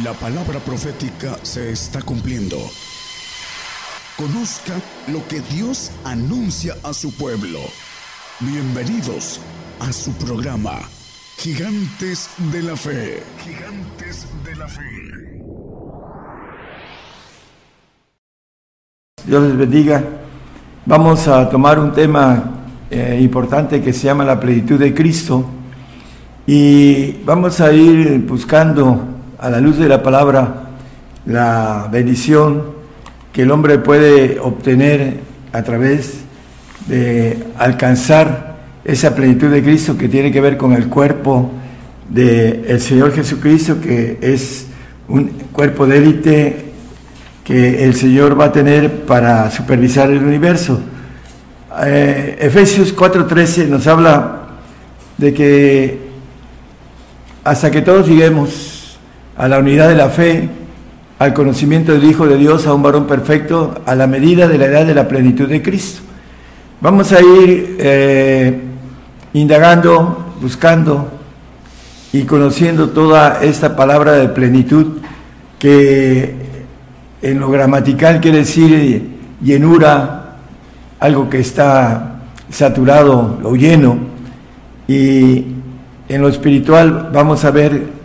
La palabra profética se está cumpliendo. Conozca lo que Dios anuncia a su pueblo. Bienvenidos a su programa, Gigantes de la Fe. Gigantes de la Fe. Dios les bendiga. Vamos a tomar un tema eh, importante que se llama la plenitud de Cristo y vamos a ir buscando a la luz de la palabra la bendición que el hombre puede obtener a través de alcanzar esa plenitud de Cristo que tiene que ver con el cuerpo del Señor Jesucristo, que es un cuerpo de élite que el Señor va a tener para supervisar el universo. Eh, Efesios 4:13 nos habla de que hasta que todos lleguemos a la unidad de la fe, al conocimiento del Hijo de Dios, a un varón perfecto, a la medida de la edad de la plenitud de Cristo. Vamos a ir eh, indagando, buscando y conociendo toda esta palabra de plenitud que en lo gramatical quiere decir llenura, algo que está saturado o lleno, y en lo espiritual vamos a ver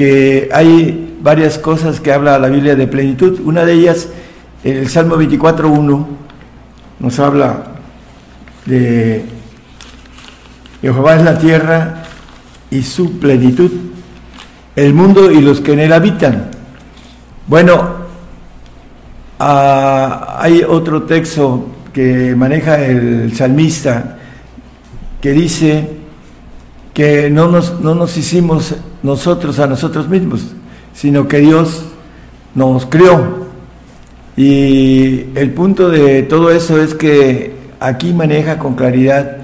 que hay varias cosas que habla la Biblia de plenitud. Una de ellas, el Salmo 24.1, nos habla de Jehová es la tierra y su plenitud, el mundo y los que en él habitan. Bueno, ah, hay otro texto que maneja el salmista que dice que no nos, no nos hicimos nosotros a nosotros mismos, sino que Dios nos creó. Y el punto de todo eso es que aquí maneja con claridad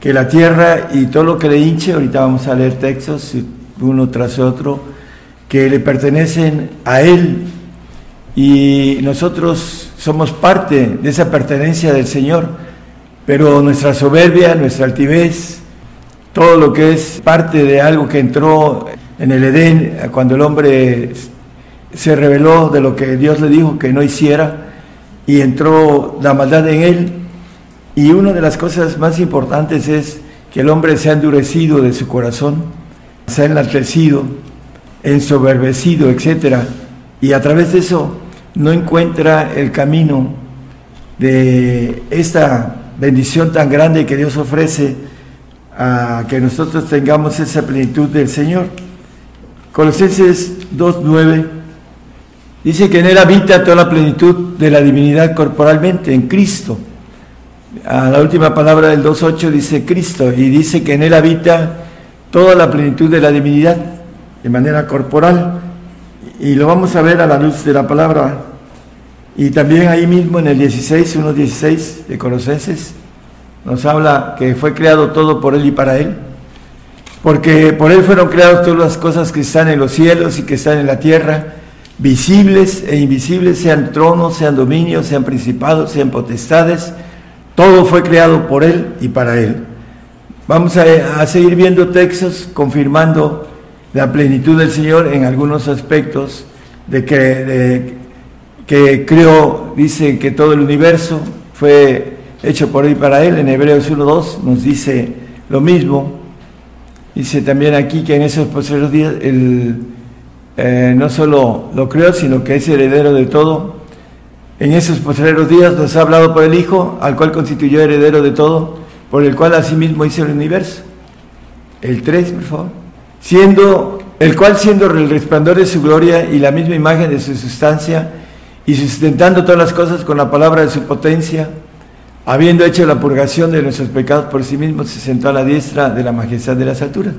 que la tierra y todo lo que le hinche, ahorita vamos a leer textos uno tras otro, que le pertenecen a Él y nosotros somos parte de esa pertenencia del Señor, pero nuestra soberbia, nuestra altivez, todo lo que es parte de algo que entró en el Edén, cuando el hombre se reveló de lo que Dios le dijo que no hiciera y entró la maldad en él. Y una de las cosas más importantes es que el hombre se ha endurecido de su corazón, se ha enaltecido, ensoberbecido, etc. Y a través de eso no encuentra el camino de esta bendición tan grande que Dios ofrece a que nosotros tengamos esa plenitud del Señor. Colosenses 2.9 dice que en Él habita toda la plenitud de la divinidad corporalmente, en Cristo. A la última palabra del 2.8 dice Cristo y dice que en Él habita toda la plenitud de la divinidad de manera corporal. Y lo vamos a ver a la luz de la palabra. Y también ahí mismo en el 16, 1.16 de Colosenses, nos habla que fue creado todo por Él y para Él porque por Él fueron creadas todas las cosas que están en los cielos y que están en la tierra, visibles e invisibles, sean tronos, sean dominios, sean principados, sean potestades, todo fue creado por Él y para Él. Vamos a, seguir viendo textos confirmando la plenitud del Señor en algunos aspectos de que, que creó, dice que todo el universo fue hecho por Él y para Él, en Hebreos 1.2 nos dice lo mismo. Dice también aquí que en esos posteriores días él eh, no solo lo creó, sino que es heredero de todo. En esos posteriores días nos ha hablado por el Hijo, al cual constituyó heredero de todo, por el cual asimismo hizo el universo. El 3, por favor. Siendo, el cual siendo el resplandor de su gloria y la misma imagen de su sustancia, y sustentando todas las cosas con la palabra de su potencia, habiendo hecho la purgación de nuestros pecados por sí mismo, se sentó a la diestra de la majestad de las alturas.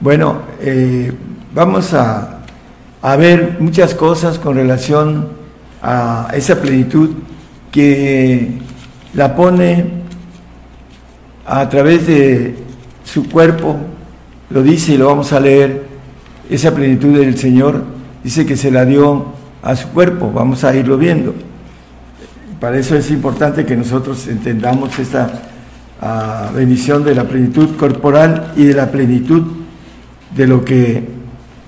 Bueno, eh, vamos a, a, ver muchas cosas con relación a esa plenitud que la pone a través de su cuerpo, lo dice y lo vamos a leer, esa plenitud del Señor dice que se la dio a su cuerpo, vamos a irlo viendo. Para eso es importante que nosotros entendamos esta ah, bendición de la plenitud corporal y de la plenitud de lo que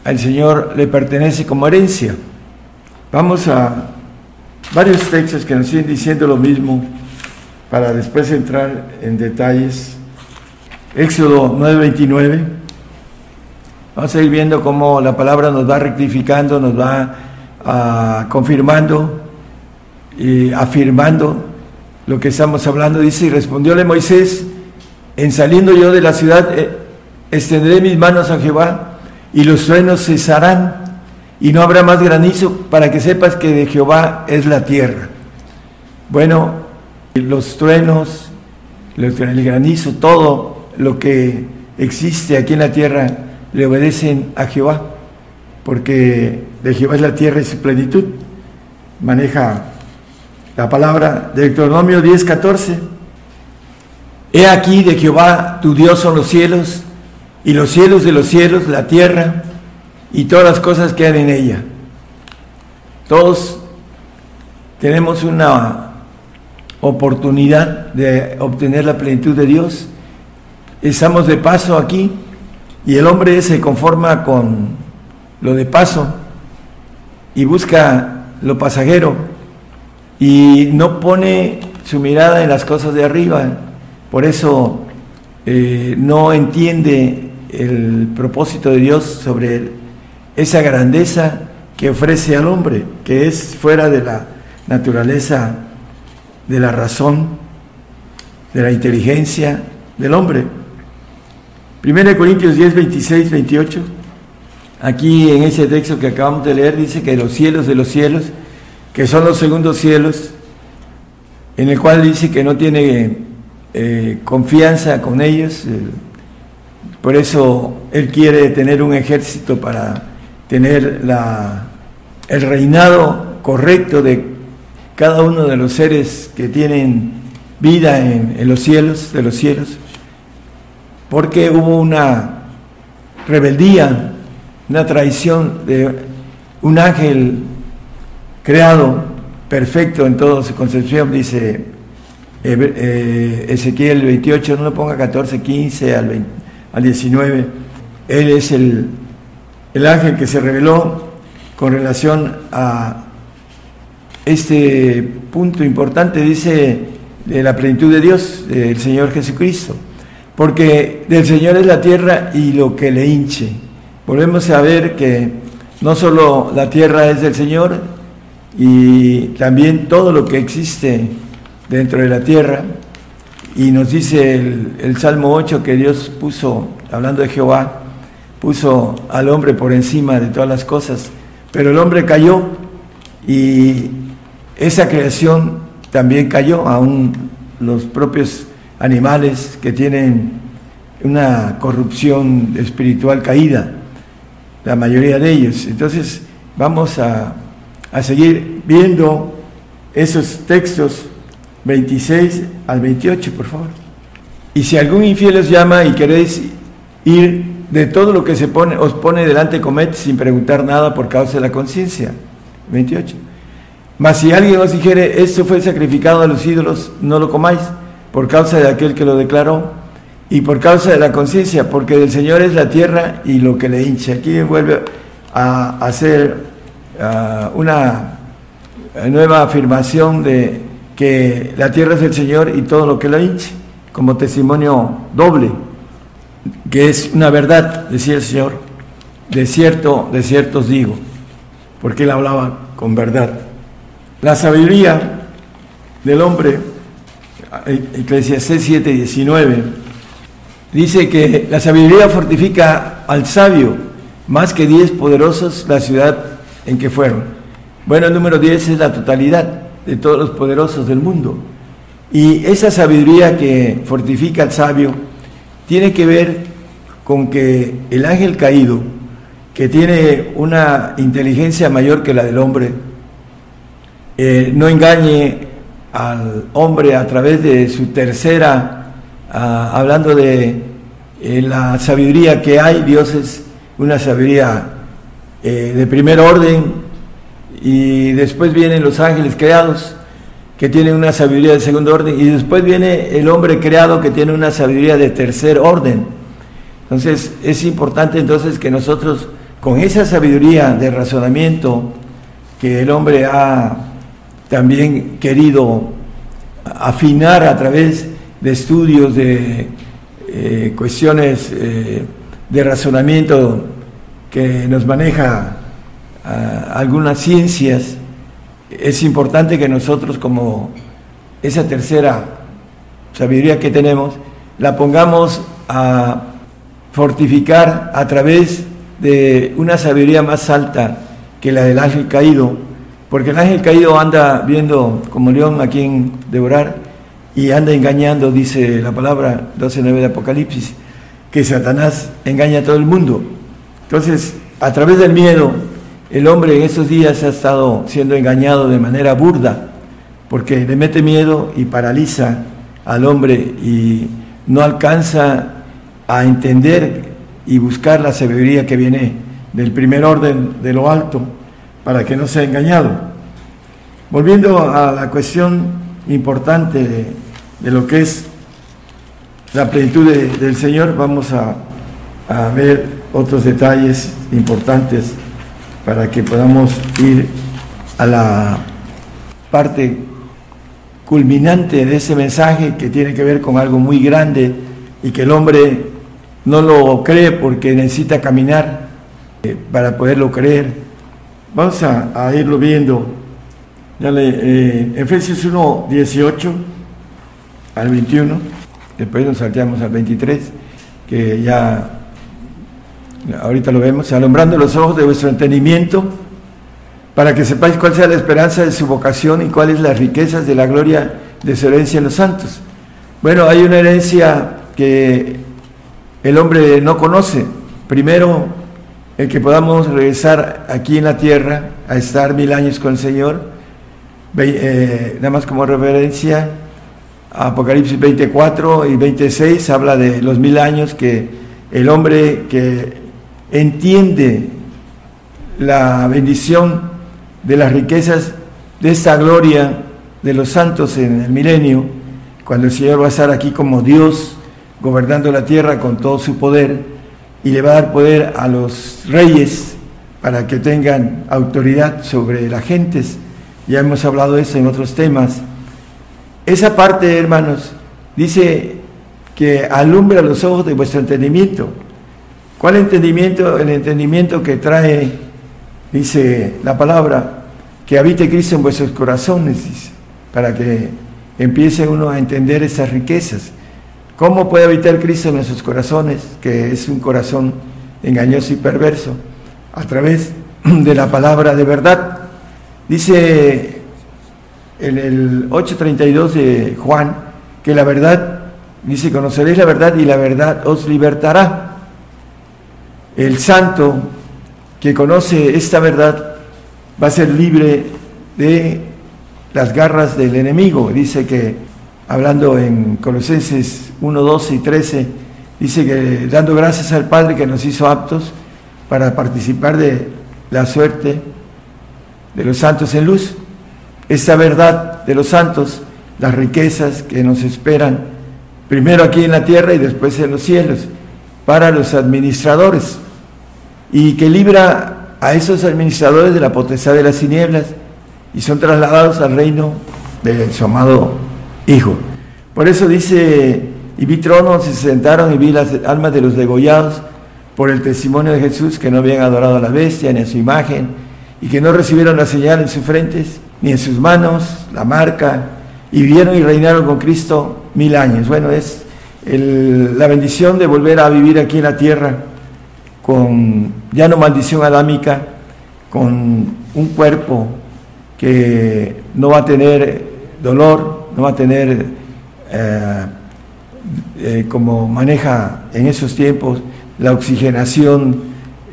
al Señor le pertenece como herencia. Vamos a varios textos que nos siguen diciendo lo mismo para después entrar en detalles. Éxodo 9:29. Vamos a ir viendo cómo la palabra nos va rectificando, nos va ah, confirmando y afirmando lo que estamos hablando. Dice, y respondióle Moisés, en saliendo yo de la ciudad, eh, extenderé mis manos a Jehová y los truenos cesarán y no habrá más granizo para que sepas que de Jehová es la tierra. Bueno, los truenos, el granizo, todo lo que existe aquí en la tierra le obedecen a Jehová, porque de Jehová es la tierra y su plenitud. Maneja la palabra de Deuteronomio 10, 14. He aquí de Jehová tu Dios son los cielos y los cielos de los cielos, la tierra y todas las cosas que hay en ella. Todos tenemos una oportunidad de obtener la plenitud de Dios. Estamos de paso aquí y el hombre se conforma con lo de paso y busca lo pasajero y no pone su mirada en las cosas de arriba. Por eso eh, no entiende el propósito de Dios sobre esa grandeza que ofrece al hombre, que es fuera de la naturaleza, de la razón, de la inteligencia del hombre. 1 Corintios 10, 26, 28. Aquí en ese texto que acabamos de leer dice que los cielos de los cielos, que son los segundos cielos, en el cual dice que no tiene eh, confianza con ellos, eh, por eso Él quiere tener un ejército para tener la, el reinado correcto de cada uno de los seres que tienen vida en, en los cielos, de los cielos, porque hubo una rebeldía, una traición de un ángel creado perfecto en toda su concepción, dice eh, Ezequiel 28, no lo ponga 14, 15 al 20 al 19. Él es el, el ángel que se reveló con relación a este punto importante, dice, de la plenitud de Dios, del Señor Jesucristo. Porque del Señor es la tierra y lo que le hinche. Volvemos a ver que no solo la tierra es del Señor, y también todo lo que existe dentro de la tierra, y nos dice el, Salmo 8 que Dios puso, hablando de Jehová, puso al hombre por encima de todas las cosas, pero el hombre cayó y esa creación también cayó, aún los propios animales que tienen una corrupción espiritual caída, la mayoría de ellos. Entonces vamos a, a seguir viendo esos textos 26 al 28, por favor. Y si algún infiel os llama y queréis ir de todo lo que se pone, os pone delante, comed sin preguntar nada por causa de la conciencia. 28. Mas si alguien os dijere, esto fue sacrificado a los ídolos, no lo comáis, por causa de aquel que lo declaró, y por causa de la conciencia, porque del Señor es la tierra y lo que le hincha. Aquí vuelve a hacer una nueva afirmación de que la tierra es del Señor y todo lo que la hinche, como testimonio doble, que es una verdad, decía el Señor, de cierto, de cierto os digo, porque él hablaba con verdad. La sabiduría del hombre, Eclesiastés 7, 19, dice que la sabiduría fortifica al sabio, más que diez poderosos la ciudad en que fueron. Bueno, el número 10 es la totalidad de todos los poderosos del mundo. Y esa sabiduría que fortifica al sabio tiene que ver con que el ángel caído, que tiene una inteligencia mayor que la del hombre, eh, no engañe al hombre a través de su tercera, ah, hablando de eh, la sabiduría que hay, Dios es una sabiduría eh, de primer orden, y después vienen los ángeles creados que tienen una sabiduría de segundo orden y después viene el hombre creado que tiene una sabiduría de tercer orden. Entonces es importante entonces que nosotros con esa sabiduría de razonamiento que el hombre ha también querido afinar a través de estudios de eh, cuestiones eh, de razonamiento que nos maneja ah, algunas ciencias, es importante que nosotros como esa tercera sabiduría que tenemos, la pongamos a fortificar a través de una sabiduría más alta que la del ángel caído, porque el ángel caído anda viendo como león a quien devorar y anda engañando, dice la palabra 12.9 de Apocalipsis, que Satanás engaña a todo el mundo. Entonces, a través del miedo, el hombre en estos días ha estado siendo engañado de manera burda, porque le mete miedo y paraliza al hombre y no alcanza a entender y buscar la sabiduría que viene del primer orden de lo alto para que no sea engañado. Volviendo a la cuestión importante de, lo que es la plenitud del Señor, vamos a, a ver otros detalles importantes para que podamos ir a la parte culminante de ese mensaje que tiene que ver con algo muy grande y que el hombre no lo cree porque necesita caminar eh, para poderlo creer. Vamos a, irlo viendo. Dale, eh, Efesios 1, 18 al 21, después nos salteamos al 23, que ya ahorita lo vemos, alumbrando los ojos de vuestro entendimiento, para que sepáis cuál sea la esperanza de su vocación y cuáles las riquezas de la gloria de su herencia en los santos. Bueno, hay una herencia que el hombre no conoce. Primero, el que podamos regresar aquí en la tierra a estar mil años con el Señor, eh, nada más como referencia, Apocalipsis 24 y 26 habla de los mil años que el hombre que entiende la bendición de las riquezas de esta gloria de los santos en el milenio, cuando el Señor va a estar aquí como Dios, gobernando la tierra con todo su poder, y le va a dar poder a los reyes para que tengan autoridad sobre las gentes. Ya hemos hablado de eso en otros temas. Esa parte, hermanos, dice que alumbra los ojos de vuestro entendimiento. ¿Cuál entendimiento? El entendimiento que trae, dice la palabra, que habite Cristo en vuestros corazones, dice, para que empiece uno a entender esas riquezas. ¿Cómo puede habitar Cristo en nuestros corazones, que es un corazón engañoso y perverso? A través de la palabra de verdad. Dice en el 8.32 de Juan que la verdad, dice, conoceréis la verdad y la verdad os libertará el santo que conoce esta verdad va a ser libre de las garras del enemigo. Dice que, hablando en Colosenses 1, 12 y 13, dice que dando gracias al Padre que nos hizo aptos para participar de la suerte de los santos en luz. Esta verdad de los santos, las riquezas que nos esperan, primero aquí en la tierra y después en los cielos, para los administradores y que libra a esos administradores de la potestad de las tinieblas y son trasladados al reino de su amado Hijo. Por eso dice, y vi tronos y se sentaron y vi las almas de los degollados por el testimonio de Jesús que no habían adorado a la bestia ni a su imagen y que no recibieron la señal en sus frentes ni en sus manos, la marca, y vivieron y reinaron con Cristo mil años. Bueno, es la bendición de volver a vivir aquí en la tierra con ya no maldición adámica, con un cuerpo que no va a tener dolor, no va a tener, eh, eh, como maneja en esos tiempos, la oxigenación,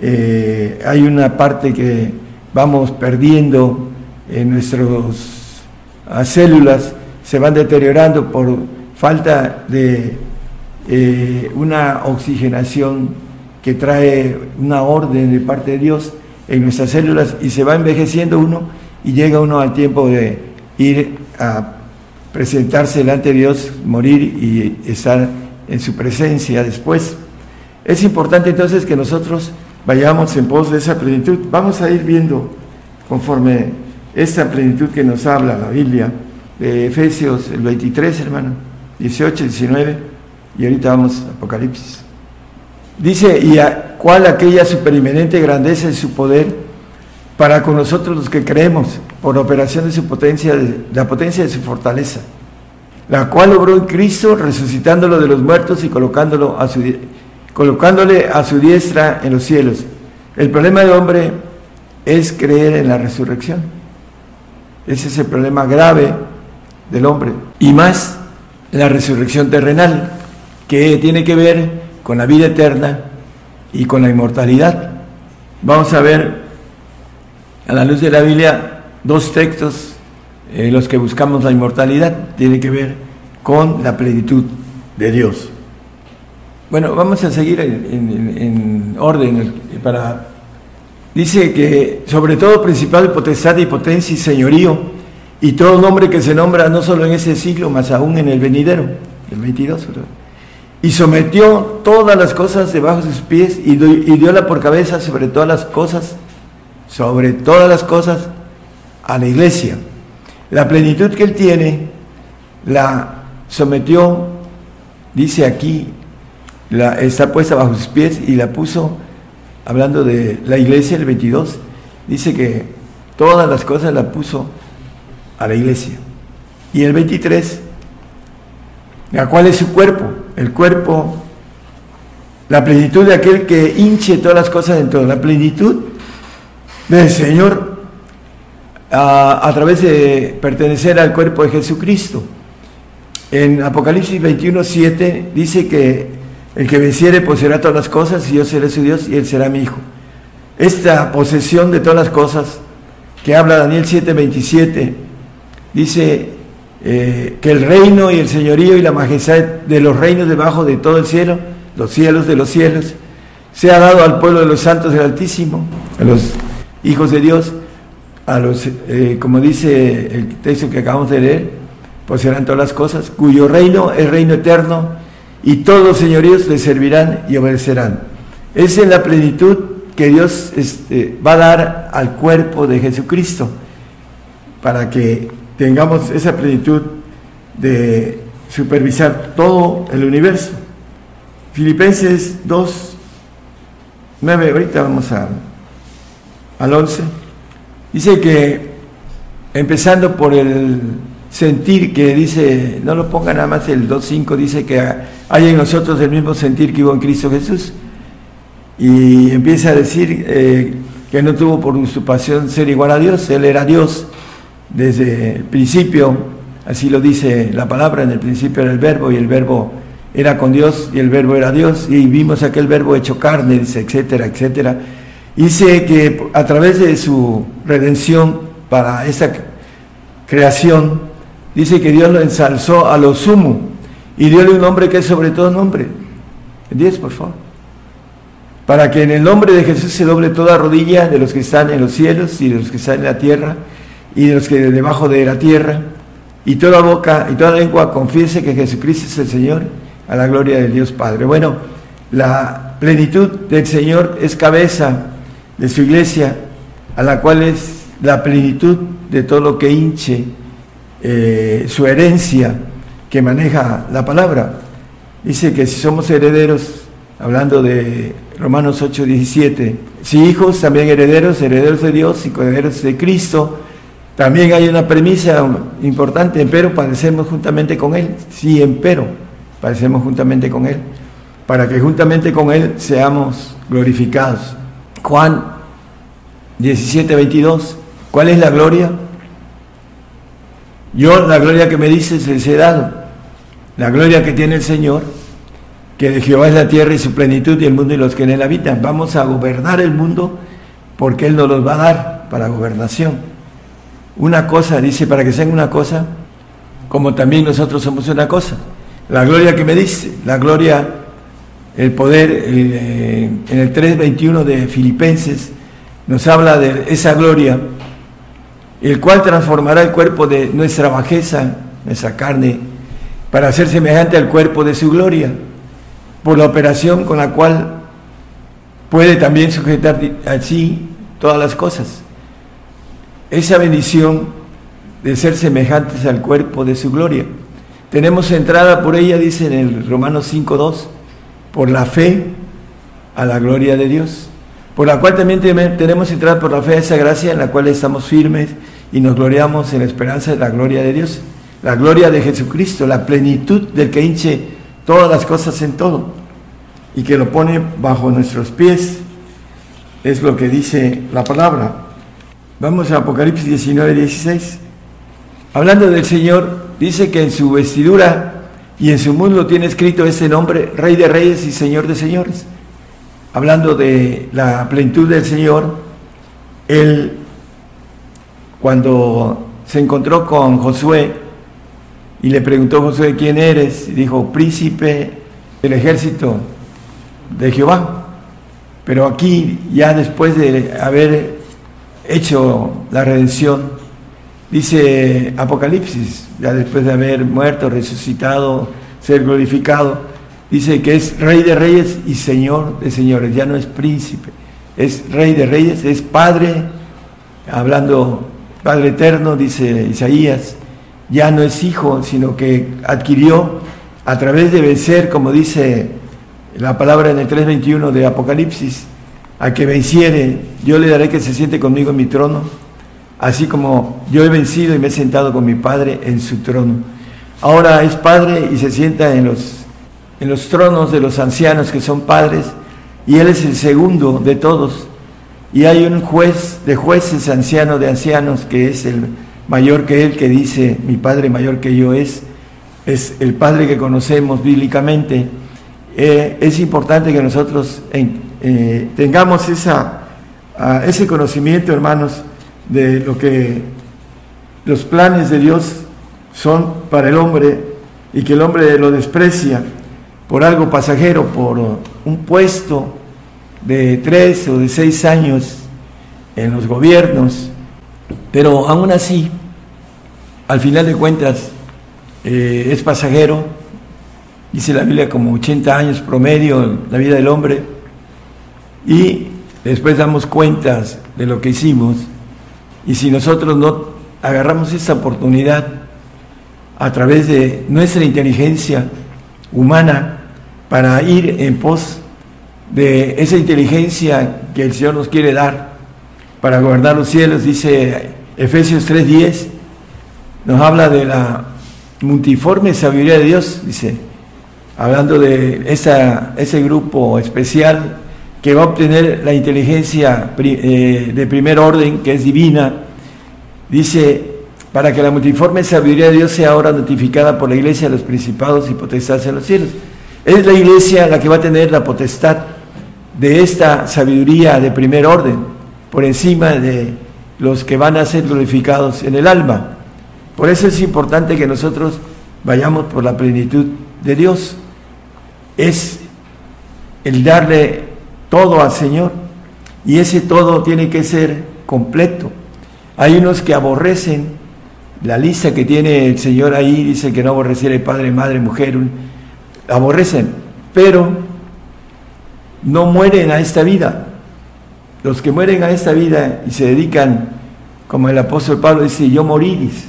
eh, hay una parte que vamos perdiendo en nuestras células, se van deteriorando por falta de una oxigenación que trae una orden de parte de Dios en nuestras células y se va envejeciendo uno y llega uno al tiempo de ir a presentarse delante de Dios, morir y estar en su presencia después. Es importante entonces que nosotros vayamos en pos de esa plenitud. Vamos a ir viendo conforme esta plenitud que nos habla la Biblia, de Efesios el 23, hermano, 18, 19, y ahorita vamos a Apocalipsis. Dice, y a cuál aquella superimenente grandeza de su poder para con nosotros los que creemos, por operación de su potencia, de la potencia de su fortaleza, la cual obró en Cristo, resucitándolo de los muertos y colocándolo a su, colocándole a su diestra en los cielos. El problema del hombre es creer en la resurrección. Ese es el problema grave del hombre. Y más la resurrección terrenal, que tiene que ver con la vida eterna y con la inmortalidad. Vamos a ver a la luz de la Biblia dos textos en eh, los que buscamos la inmortalidad, tiene que ver con la plenitud de Dios. Bueno, vamos a seguir en, orden para... Dice que sobre todo principal potestad y potencia y señorío y todo nombre que se nombra no solo en ese siglo, más aún en el venidero, el 22, y sometió todas las cosas debajo de sus pies y, y diola por cabeza sobre todas las cosas, sobre todas las cosas a la iglesia. La plenitud que él tiene la sometió, dice aquí, la, está puesta bajo sus pies y la puso, hablando de la iglesia, el 22, dice que todas las cosas la puso a la iglesia. Y el 23, ¿a cuál es su cuerpo? El cuerpo, la plenitud de aquel que hinche todas las cosas en todo, la plenitud del Señor a, través de pertenecer al cuerpo de Jesucristo. En Apocalipsis 21, 7 dice que el que venciere poseerá todas las cosas y yo seré su Dios y él será mi hijo. Esta posesión de todas las cosas que habla Daniel 7, 27 dice eh, que el reino y el señorío y la majestad de los reinos debajo de todo el cielo, los cielos de los cielos, sea dado al pueblo de los santos del Altísimo, a los hijos de Dios, a los, eh, como dice el texto que acabamos de leer, pues serán todas las cosas, cuyo reino es reino eterno y todos los señoríos le servirán y obedecerán. Esa es la plenitud que Dios este, va a dar al cuerpo de Jesucristo para que tengamos esa plenitud de supervisar todo el universo. Filipenses 2, 9, ahorita vamos a, al 11. Dice que, empezando por el sentir que dice, no lo ponga nada más el 2.5, dice que hay en nosotros el mismo sentir que hubo en Cristo Jesús. Y empieza a decir eh, que no tuvo por usurpación ser igual a Dios, Él era Dios desde el principio, así lo dice la palabra, en el principio era el verbo y el verbo era con Dios y el verbo era Dios y vimos aquel verbo hecho carne, etcétera, etcétera. Dice que a través de su redención para esa creación, dice que Dios lo ensalzó a lo sumo y diole un nombre que es sobre todo nombre. 10, por favor. Para que en el nombre de Jesús se doble toda rodilla de los que están en los cielos y de los que están en la tierra y de los que debajo de la tierra, y toda boca y toda lengua confiese que Jesucristo es el Señor, a la gloria del Dios Padre. Bueno, la plenitud del Señor es cabeza de su iglesia, a la cual es la plenitud de todo lo que hinche eh, su herencia que maneja la palabra. Dice que si somos herederos, hablando de Romanos 8, 17, si hijos, también herederos, herederos de Dios y herederos de Cristo, también hay una premisa importante, pero padecemos juntamente con Él. Sí, empero, padecemos juntamente con Él, para que juntamente con Él seamos glorificados. Juan 17, 22, ¿cuál es la gloria? Yo la gloria que me dices les he dado, la gloria que tiene el Señor, que de Jehová es la tierra y su plenitud y el mundo y los que en él habitan. Vamos a gobernar el mundo porque Él nos los va a dar para gobernación una cosa, dice, para que sean una cosa, como también nosotros somos una cosa. La gloria que me dice, la gloria, el poder, eh, en el 3.21 de Filipenses, nos habla de esa gloria, el cual transformará el cuerpo de nuestra bajeza, nuestra carne, para ser semejante al cuerpo de su gloria, por la operación con la cual puede también sujetar así todas las cosas. Esa bendición de ser semejantes al cuerpo de su gloria. Tenemos entrada por ella, dice en el Romanos 5.2, por la fe a la gloria de Dios, por la cual también tenemos entrada por la fe a esa gracia en la cual estamos firmes y nos gloriamos en la esperanza de la gloria de Dios, la gloria de Jesucristo, la plenitud del que hinche todas las cosas en todo y que lo pone bajo nuestros pies, es lo que dice la palabra. Vamos a Apocalipsis 19, 16. Hablando del Señor, dice que en su vestidura y en su mundo tiene escrito ese nombre, Rey de Reyes y Señor de Señores. Hablando de la plenitud del Señor, él cuando se encontró con Josué y le preguntó a Josué quién eres, dijo, príncipe del ejército de Jehová. Pero aquí, ya después de haber hecho la redención, dice Apocalipsis, ya después de haber muerto, resucitado, ser glorificado, dice que es rey de reyes y señor de señores, ya no es príncipe, es rey de reyes, es padre, hablando Padre eterno, dice Isaías, ya no es hijo, sino que adquirió a través de vencer, como dice la palabra en el 3.21 de Apocalipsis, a que venciere, yo le daré que se siente conmigo en mi trono, así como yo he vencido y me he sentado con mi Padre en su trono. Ahora es Padre y se sienta en los, en los tronos de los ancianos que son padres, y Él es el segundo de todos y hay un juez de jueces, anciano de ancianos, que es el mayor que él, que dice, mi padre mayor que yo es, es el padre que conocemos bíblicamente. Eh, es importante que nosotros eh, tengamos esa, ese conocimiento, hermanos, de lo que los planes de Dios son para el hombre y que el hombre lo desprecia por algo pasajero, por un puesto, de tres o de seis años en los gobiernos, pero aún así, al final de cuentas, eh, es pasajero, dice la Biblia como 80 años promedio la vida del hombre, y después damos cuentas de lo que hicimos, y si nosotros no agarramos esa oportunidad a través de nuestra inteligencia humana para ir en pos de esa inteligencia que el Señor nos quiere dar para gobernar los cielos, dice Efesios 3:10, nos habla de la multiforme sabiduría de Dios, dice, hablando de esa, ese grupo especial que va a obtener la inteligencia eh, de primer orden, que es divina, dice, para que la multiforme sabiduría de Dios sea ahora notificada por la iglesia de los principados y potestades en los cielos. Es la iglesia la que va a tener la potestad de esta sabiduría de primer orden, por encima de los que van a ser glorificados en el alma. Por eso es importante que nosotros vayamos por la plenitud de Dios. Es el darle todo al Señor y ese todo tiene que ser completo. Hay unos que aborrecen la lista que tiene el Señor ahí, dice que no aborreciera padre, madre, mujer, aborrecen, pero no mueren a esta vida. Los que mueren a esta vida y se dedican, como el apóstol Pablo dice, yo moriris,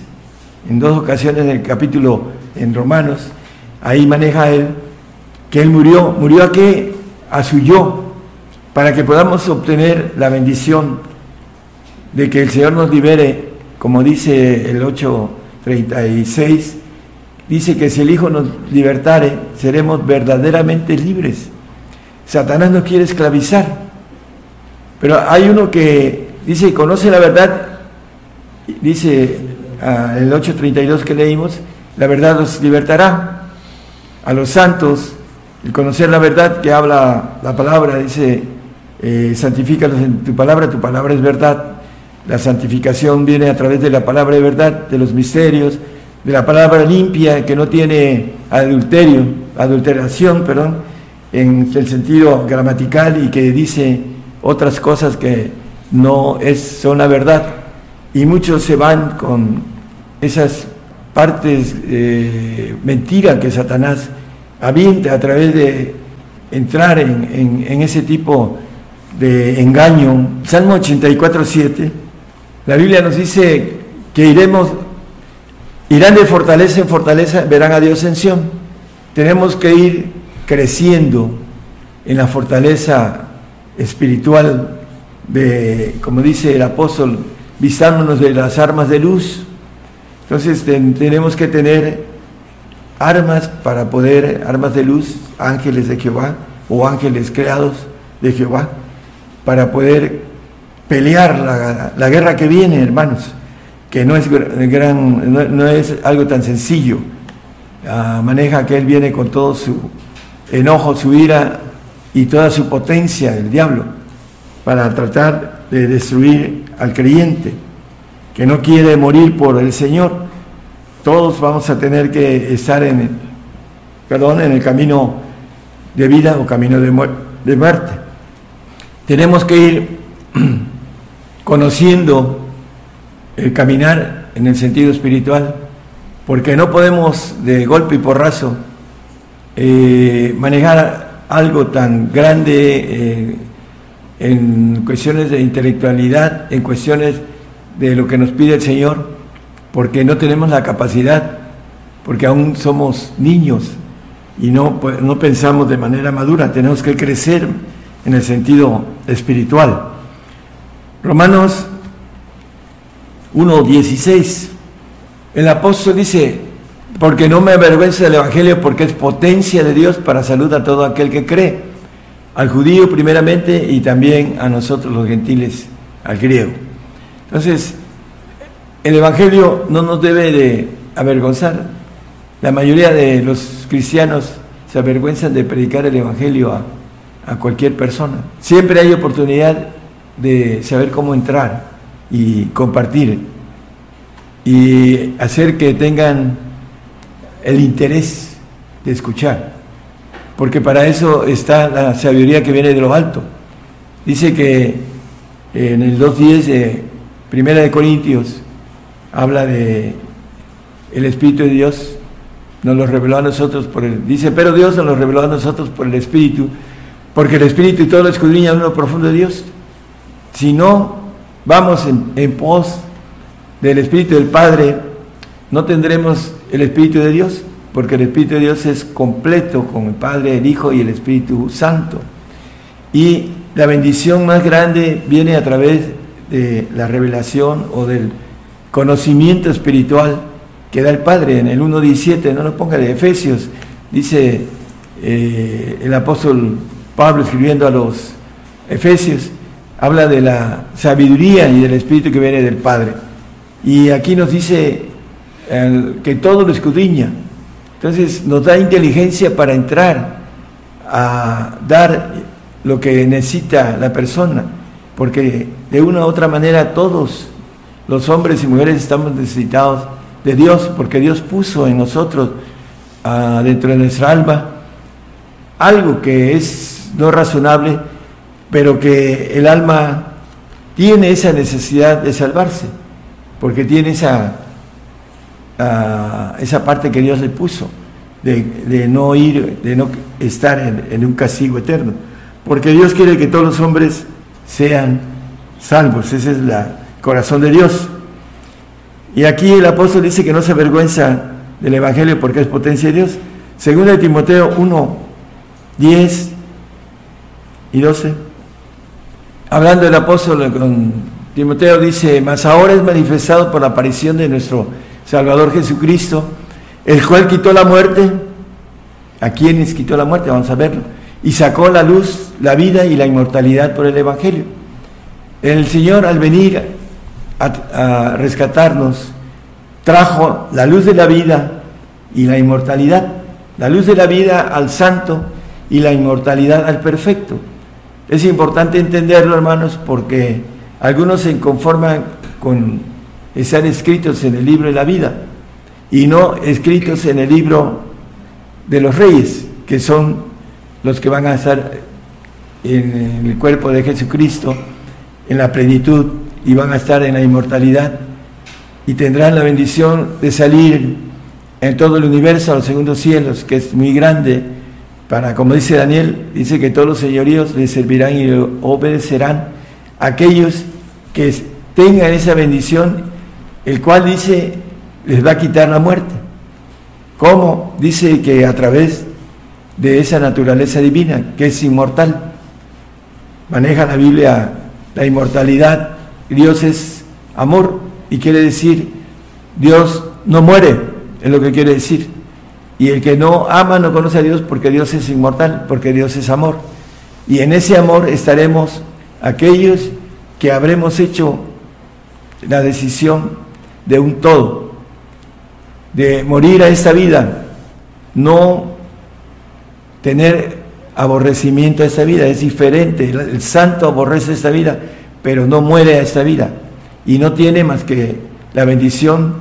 en dos ocasiones en el capítulo en Romanos, ahí maneja él, que él murió, murió a qué? A su yo, para que podamos obtener la bendición de que el Señor nos libere, como dice el 8.36, dice que si el Hijo nos libertare, seremos verdaderamente libres. Satanás no quiere esclavizar. Pero hay uno que dice, conoce la verdad, dice ah, el 8.32 que leímos, la verdad los libertará. A los santos, el conocer la verdad que habla la palabra, dice, eh, santifícalos en tu palabra, tu palabra es verdad. La santificación viene a través de la palabra de verdad, de los misterios, de la palabra limpia que no tiene adulterio, adulteración, perdón, en el sentido gramatical y que dice otras cosas que no es, son la verdad. Y muchos se van con esas partes eh, mentiras que Satanás avienta a través de entrar en, ese tipo de engaño. Salmo 84, 7. La Biblia nos dice que iremos, irán de fortaleza en fortaleza, verán a Dios en Sión. Tenemos que ir creciendo en la fortaleza espiritual de, como dice el apóstol, vistándonos de las armas de luz. Entonces tenemos que tener armas para poder, armas de luz, ángeles de Jehová o ángeles creados de Jehová, para poder pelear la, guerra que viene, hermanos, que no es, gran, no, es algo tan sencillo. Ah, maneja que él viene con todo su enojo, su ira y toda su potencia, el diablo, para tratar de destruir al creyente que no quiere morir por el Señor todos vamos a tener que estar en, perdón, en el camino de vida o camino de muerte. Tenemos que ir conociendo el caminar en el sentido espiritual, porque no podemos de golpe y porrazo eh, manejar algo tan grande eh, en cuestiones de intelectualidad, en cuestiones de lo que nos pide el Señor, porque no tenemos la capacidad, porque aún somos niños y no, no pensamos de manera madura, tenemos que crecer en el sentido espiritual. Romanos 1.16, el apóstol dice, porque no me avergüenza del Evangelio, porque es potencia de Dios para salud a todo aquel que cree, al judío primeramente y también a nosotros los gentiles, al griego. Entonces, el Evangelio no nos debe de avergonzar. La mayoría de los cristianos se avergüenzan de predicar el Evangelio a, cualquier persona. Siempre hay oportunidad de saber cómo entrar y compartir y hacer que tengan el interés de escuchar. Porque para eso está la sabiduría que viene de lo alto. Dice que en el 2.10 de Primera de Corintios, habla de el Espíritu de Dios, nos lo reveló a nosotros por el, dice, pero Dios nos lo reveló a nosotros por el Espíritu, porque el Espíritu y todo lo escudriña en lo profundo de Dios. Si no vamos en, pos del Espíritu del Padre, no tendremos el Espíritu de Dios, porque el Espíritu de Dios es completo con el Padre, el Hijo y el Espíritu Santo. Y la bendición más grande viene a través de la revelación o del conocimiento espiritual que da el Padre en el 1.17, no lo ponga de Efesios, dice eh, el apóstol Pablo escribiendo a los Efesios, habla de la sabiduría y del Espíritu que viene del Padre. Y aquí nos dice que todo lo escudriña. Entonces nos da inteligencia para entrar a dar lo que necesita la persona, porque de una u otra manera todos los hombres y mujeres estamos necesitados de Dios, porque Dios puso en nosotros, ah, dentro de nuestra alma, algo que es no razonable, pero que el alma tiene esa necesidad de salvarse, porque tiene esa, ah, esa parte que Dios le puso, de, no ir, de no estar en, en un castigo eterno, porque Dios quiere que todos los hombres sean salvos, esa es la, corazón de Dios. Y aquí el apóstol dice que no se avergüenza del Evangelio porque es potencia de Dios. Según de Timoteo 1, 10 y 12. Hablando el apóstol con Timoteo dice, mas ahora es manifestado por la aparición de nuestro Salvador Jesucristo, el cual quitó la muerte. ¿A quiénes quitó la muerte? Vamos a verlo. Y sacó la luz, la vida y la inmortalidad por el Evangelio. El Señor al venir a, rescatarnos, trajo la luz de la vida y la inmortalidad, la luz de la vida al santo y la inmortalidad al perfecto. Es importante entenderlo, hermanos, porque algunos se conforman con estar escritos en el libro de la vida y no escritos en el libro de los reyes, que son los que van a estar en el cuerpo de Jesucristo en la plenitud y van a estar en la inmortalidad y tendrán la bendición de salir en todo el universo a los segundos cielos, que es muy grande, para, como dice Daniel, dice que todos los señoríos le servirán y le obedecerán aquellos que tengan esa bendición, el cual dice les va a quitar la muerte. ¿Cómo? Dice que a través de esa naturaleza divina, que es inmortal. Maneja la Biblia la inmortalidad. Dios es amor y quiere decir, Dios no muere, es lo que quiere decir. Y el que no ama no conoce a Dios porque Dios es inmortal, porque Dios es amor. Y en ese amor estaremos aquellos que habremos hecho la decisión de un todo, de morir a esta vida, no tener aborrecimiento a esta vida, es diferente, el santo aborrece esta vida, pero no muere a esta vida y no tiene más que la bendición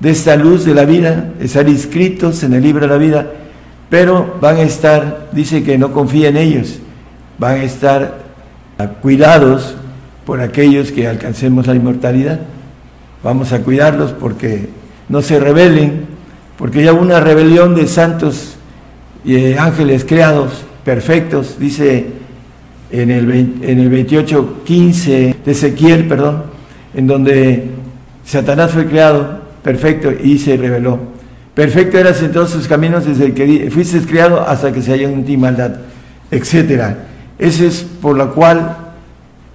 de esta luz de la vida, estar inscritos en el libro de la vida, pero van a estar, dice que no confía en ellos, van a estar cuidados por aquellos que alcancemos la inmortalidad. Vamos a cuidarlos porque no se rebelen, porque ya hubo una rebelión de santos y ángeles creados perfectos, dice en el, en el 28, 15 de Ezequiel, perdón, en donde Satanás fue creado perfecto y se rebeló. Perfecto eras en todos sus caminos desde que fuiste criado hasta que se haya en ti maldad, etc. Ese es por la cual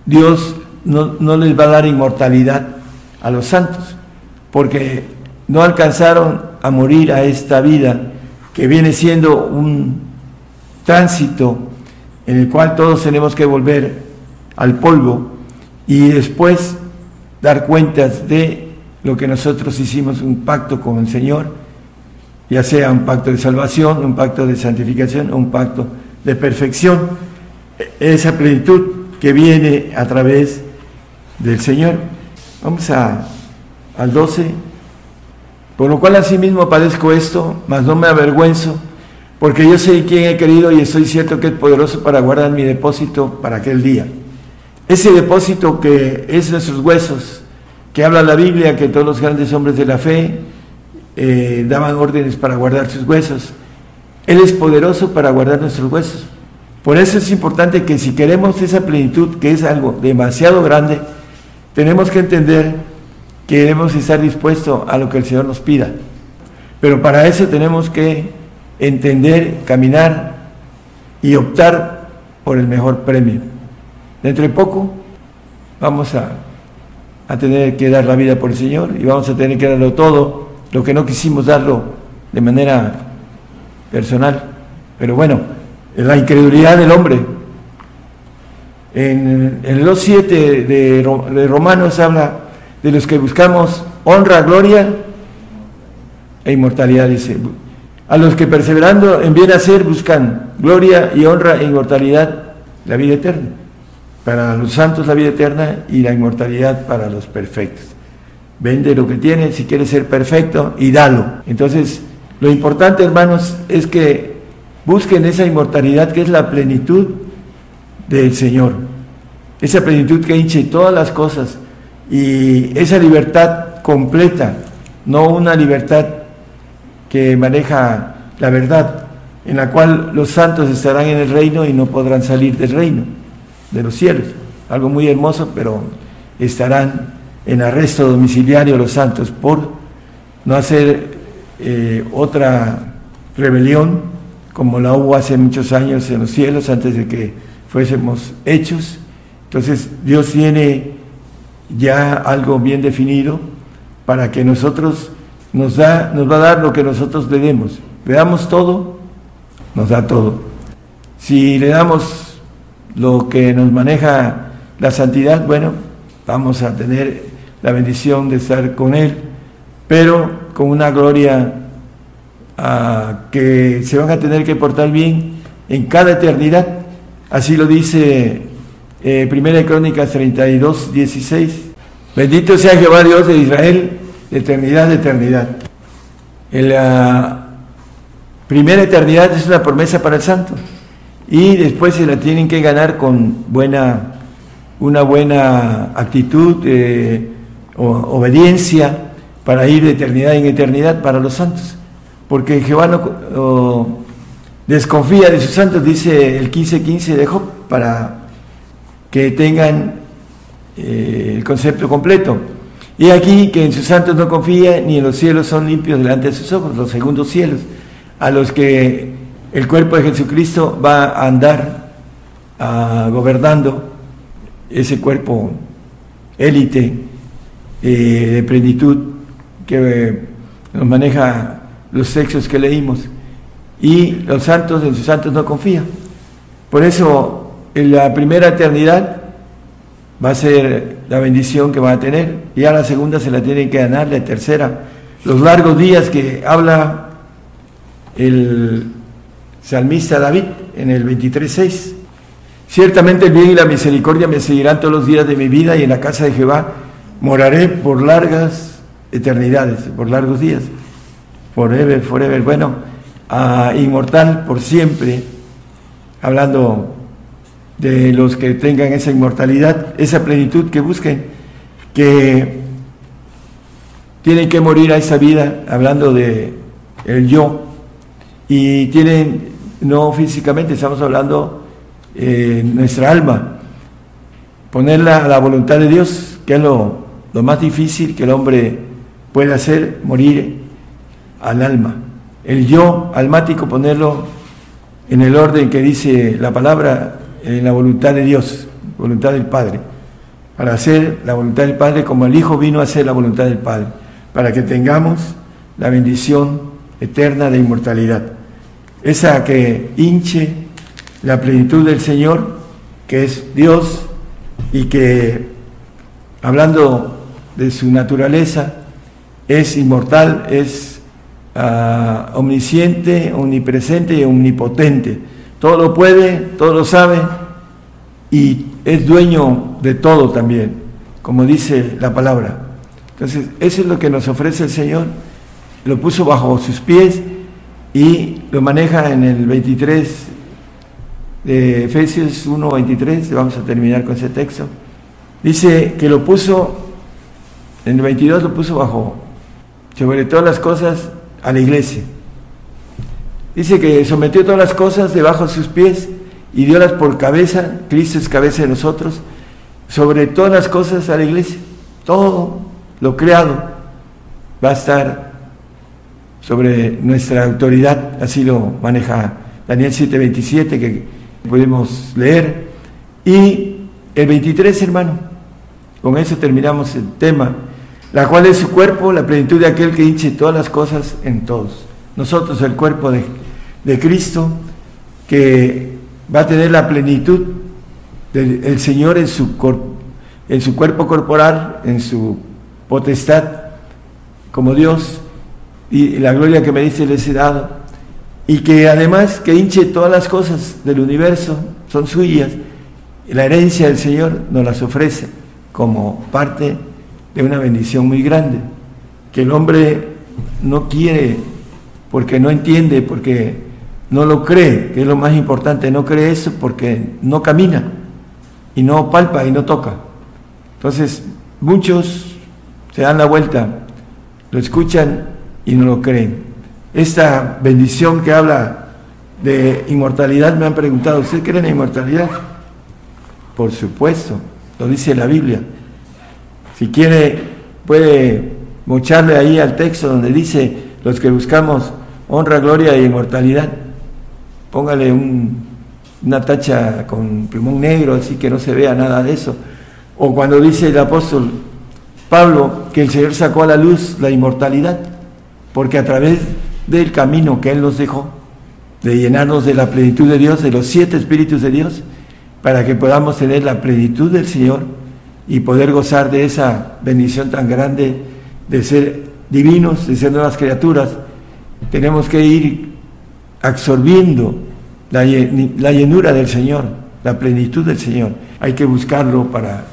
Dios no, no les va a dar inmortalidad a los santos, porque no alcanzaron a morir a esta vida que viene siendo un tránsito en el cual todos tenemos que volver al polvo y después dar cuentas de lo que nosotros hicimos, un pacto con el Señor, ya sea un pacto de salvación, un pacto de santificación, un pacto de perfección, esa plenitud que viene a través del Señor. Vamos a, al 12. Por lo cual asimismo padezco esto, mas no me avergüenzo porque yo sé quién he querido y estoy cierto que es poderoso para guardar mi depósito para aquel día. Ese depósito que es nuestros huesos, que habla la Biblia, que todos los grandes hombres de la fe eh, daban órdenes para guardar sus huesos. Él es poderoso para guardar nuestros huesos. Por eso es importante que si queremos esa plenitud, que es algo demasiado grande, tenemos que entender que debemos estar dispuestos a lo que el Señor nos pida. Pero para eso tenemos que entender, caminar y optar por el mejor premio. Dentro de poco vamos a, a tener que dar la vida por el Señor y vamos a tener que darlo todo, lo que no quisimos darlo de manera personal. Pero bueno, la incredulidad del hombre. En, el 2.7 de, de Romanos habla de los que buscamos honra, gloria e inmortalidad, dice a los que perseverando en bien hacer buscan gloria y honra e inmortalidad, la vida eterna. Para los santos la vida eterna y la inmortalidad para los perfectos. Vende lo que tienes si quieres ser perfecto y dalo. Entonces, lo importante, hermanos, es que busquen esa inmortalidad que es la plenitud del Señor. Esa plenitud que hinche todas las cosas y esa libertad completa, no una libertad que maneja la verdad, en la cual los santos estarán en el reino y no podrán salir del reino, de los cielos. Algo muy hermoso, pero estarán en arresto domiciliario los santos por no hacer eh, otra rebelión como la hubo hace muchos años en los cielos antes de que fuésemos hechos. Entonces Dios tiene ya algo bien definido para que nosotros nos, da, nos va a dar lo que nosotros le demos. Le damos todo, nos da todo. Si le damos lo que nos maneja la santidad, bueno, vamos a tener la bendición de estar con Él, pero con una gloria ah, que se van a tener que portar bien en cada eternidad. Así lo dice eh, Primera Crónicas 32, 16. Bendito sea Jehová Dios de Israel de eternidad de eternidad. La primera eternidad es una promesa para el santo y después se la tienen que ganar con buena, una buena actitud, eh, o, obediencia para ir de eternidad en eternidad para los santos. Porque Jehová no, desconfía de sus santos, dice el 15:15 de Job, para que tengan eh, el concepto completo. Y aquí que en sus santos no confía, ni en los cielos son limpios delante de sus ojos, los segundos cielos, a los que el cuerpo de Jesucristo va a andar ah, gobernando ese cuerpo élite eh, de plenitud que eh, nos maneja los sexos que leímos. Y los santos, en sus santos no confía. Por eso, en la primera eternidad va a ser la bendición que va a tener. Y a la segunda se la tienen que ganar, la tercera. Los largos días que habla el salmista David en el 23.6. Ciertamente el bien y la misericordia me seguirán todos los días de mi vida y en la casa de Jehová moraré por largas eternidades, por largos días. Forever, forever. Bueno, inmortal por siempre, hablando de los que tengan esa inmortalidad, esa plenitud que busquen, que tienen que morir a esa vida, hablando de el yo, y tienen, no físicamente, estamos hablando eh, nuestra alma, ponerla a la voluntad de Dios, que es lo, lo más difícil que el hombre puede hacer, morir al alma. El yo almático, ponerlo en el orden que dice la palabra, en la voluntad de Dios, voluntad del Padre, para hacer la voluntad del Padre como el Hijo vino a hacer la voluntad del Padre, para que tengamos la bendición eterna de inmortalidad. Esa que hinche la plenitud del Señor, que es Dios, y que, hablando de su naturaleza, es inmortal, es uh, omnisciente, omnipresente y omnipotente todo lo puede, todo lo sabe y es dueño de todo también, como dice la palabra. Entonces, eso es lo que nos ofrece el Señor. Lo puso bajo sus pies y lo maneja en el 23 de Efesios 1:23, vamos a terminar con ese texto. Dice que lo puso, en el 22 lo puso bajo, sobre todas las cosas, a la iglesia. Dice que sometió todas las cosas debajo de sus pies y dio por cabeza, Cristo es cabeza de nosotros, sobre todas las cosas a la iglesia. Todo lo creado va a estar sobre nuestra autoridad, así lo maneja Daniel 7:27 que podemos leer. Y el 23, hermano, con eso terminamos el tema, la cual es su cuerpo, la plenitud de aquel que hinche todas las cosas en todos. Nosotros, el cuerpo de, Cristo, que va a tener la plenitud del Señor en su, en su cuerpo corporal, en su potestad como Dios, y la gloria que me dice les he dado, y que además que hinche todas las cosas del universo, son suyas, la herencia del Señor nos las ofrece como parte de una bendición muy grande, que el hombre no quiere porque no entiende, porque no lo cree, que es lo más importante, no cree eso porque no camina y no palpa y no toca. Entonces, muchos se dan la vuelta, lo escuchan y no lo creen. Esta bendición que habla de inmortalidad, me han preguntado, ¿usted cree en la inmortalidad? Por supuesto, lo dice la Biblia. Si quiere, puede mocharle ahí al texto donde dice, los que buscamos honra, gloria e inmortalidad. Póngale una tacha con plumón negro, así que no se vea nada de eso. O cuando dice el apóstol Pablo que el Señor sacó a la luz la inmortalidad, porque a través del camino que Él nos dejó, de llenarnos de la plenitud de Dios, de los siete espíritus de Dios, para que podamos tener la plenitud del Señor y poder gozar de esa bendición tan grande de ser divinos, de ser nuevas criaturas, tenemos que ir absorbiendo la, llenura del Señor, la plenitud del Señor. Hay que buscarlo para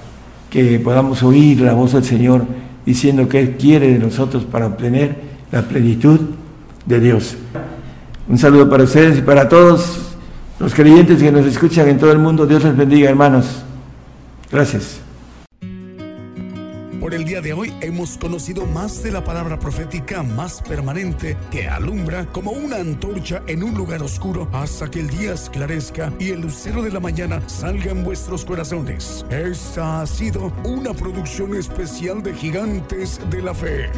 que podamos oír la voz del Señor diciendo que Él quiere de nosotros para obtener la plenitud de Dios. Un saludo para ustedes y para todos los creyentes que nos escuchan en todo el mundo. Dios les bendiga, hermanos. Gracias. Por el día de hoy hemos conocido más de la palabra profética más permanente que alumbra como una antorcha en un lugar oscuro hasta que el día esclarezca y el lucero de la mañana salga en vuestros corazones. Esta ha sido una producción especial de Gigantes de la Fe.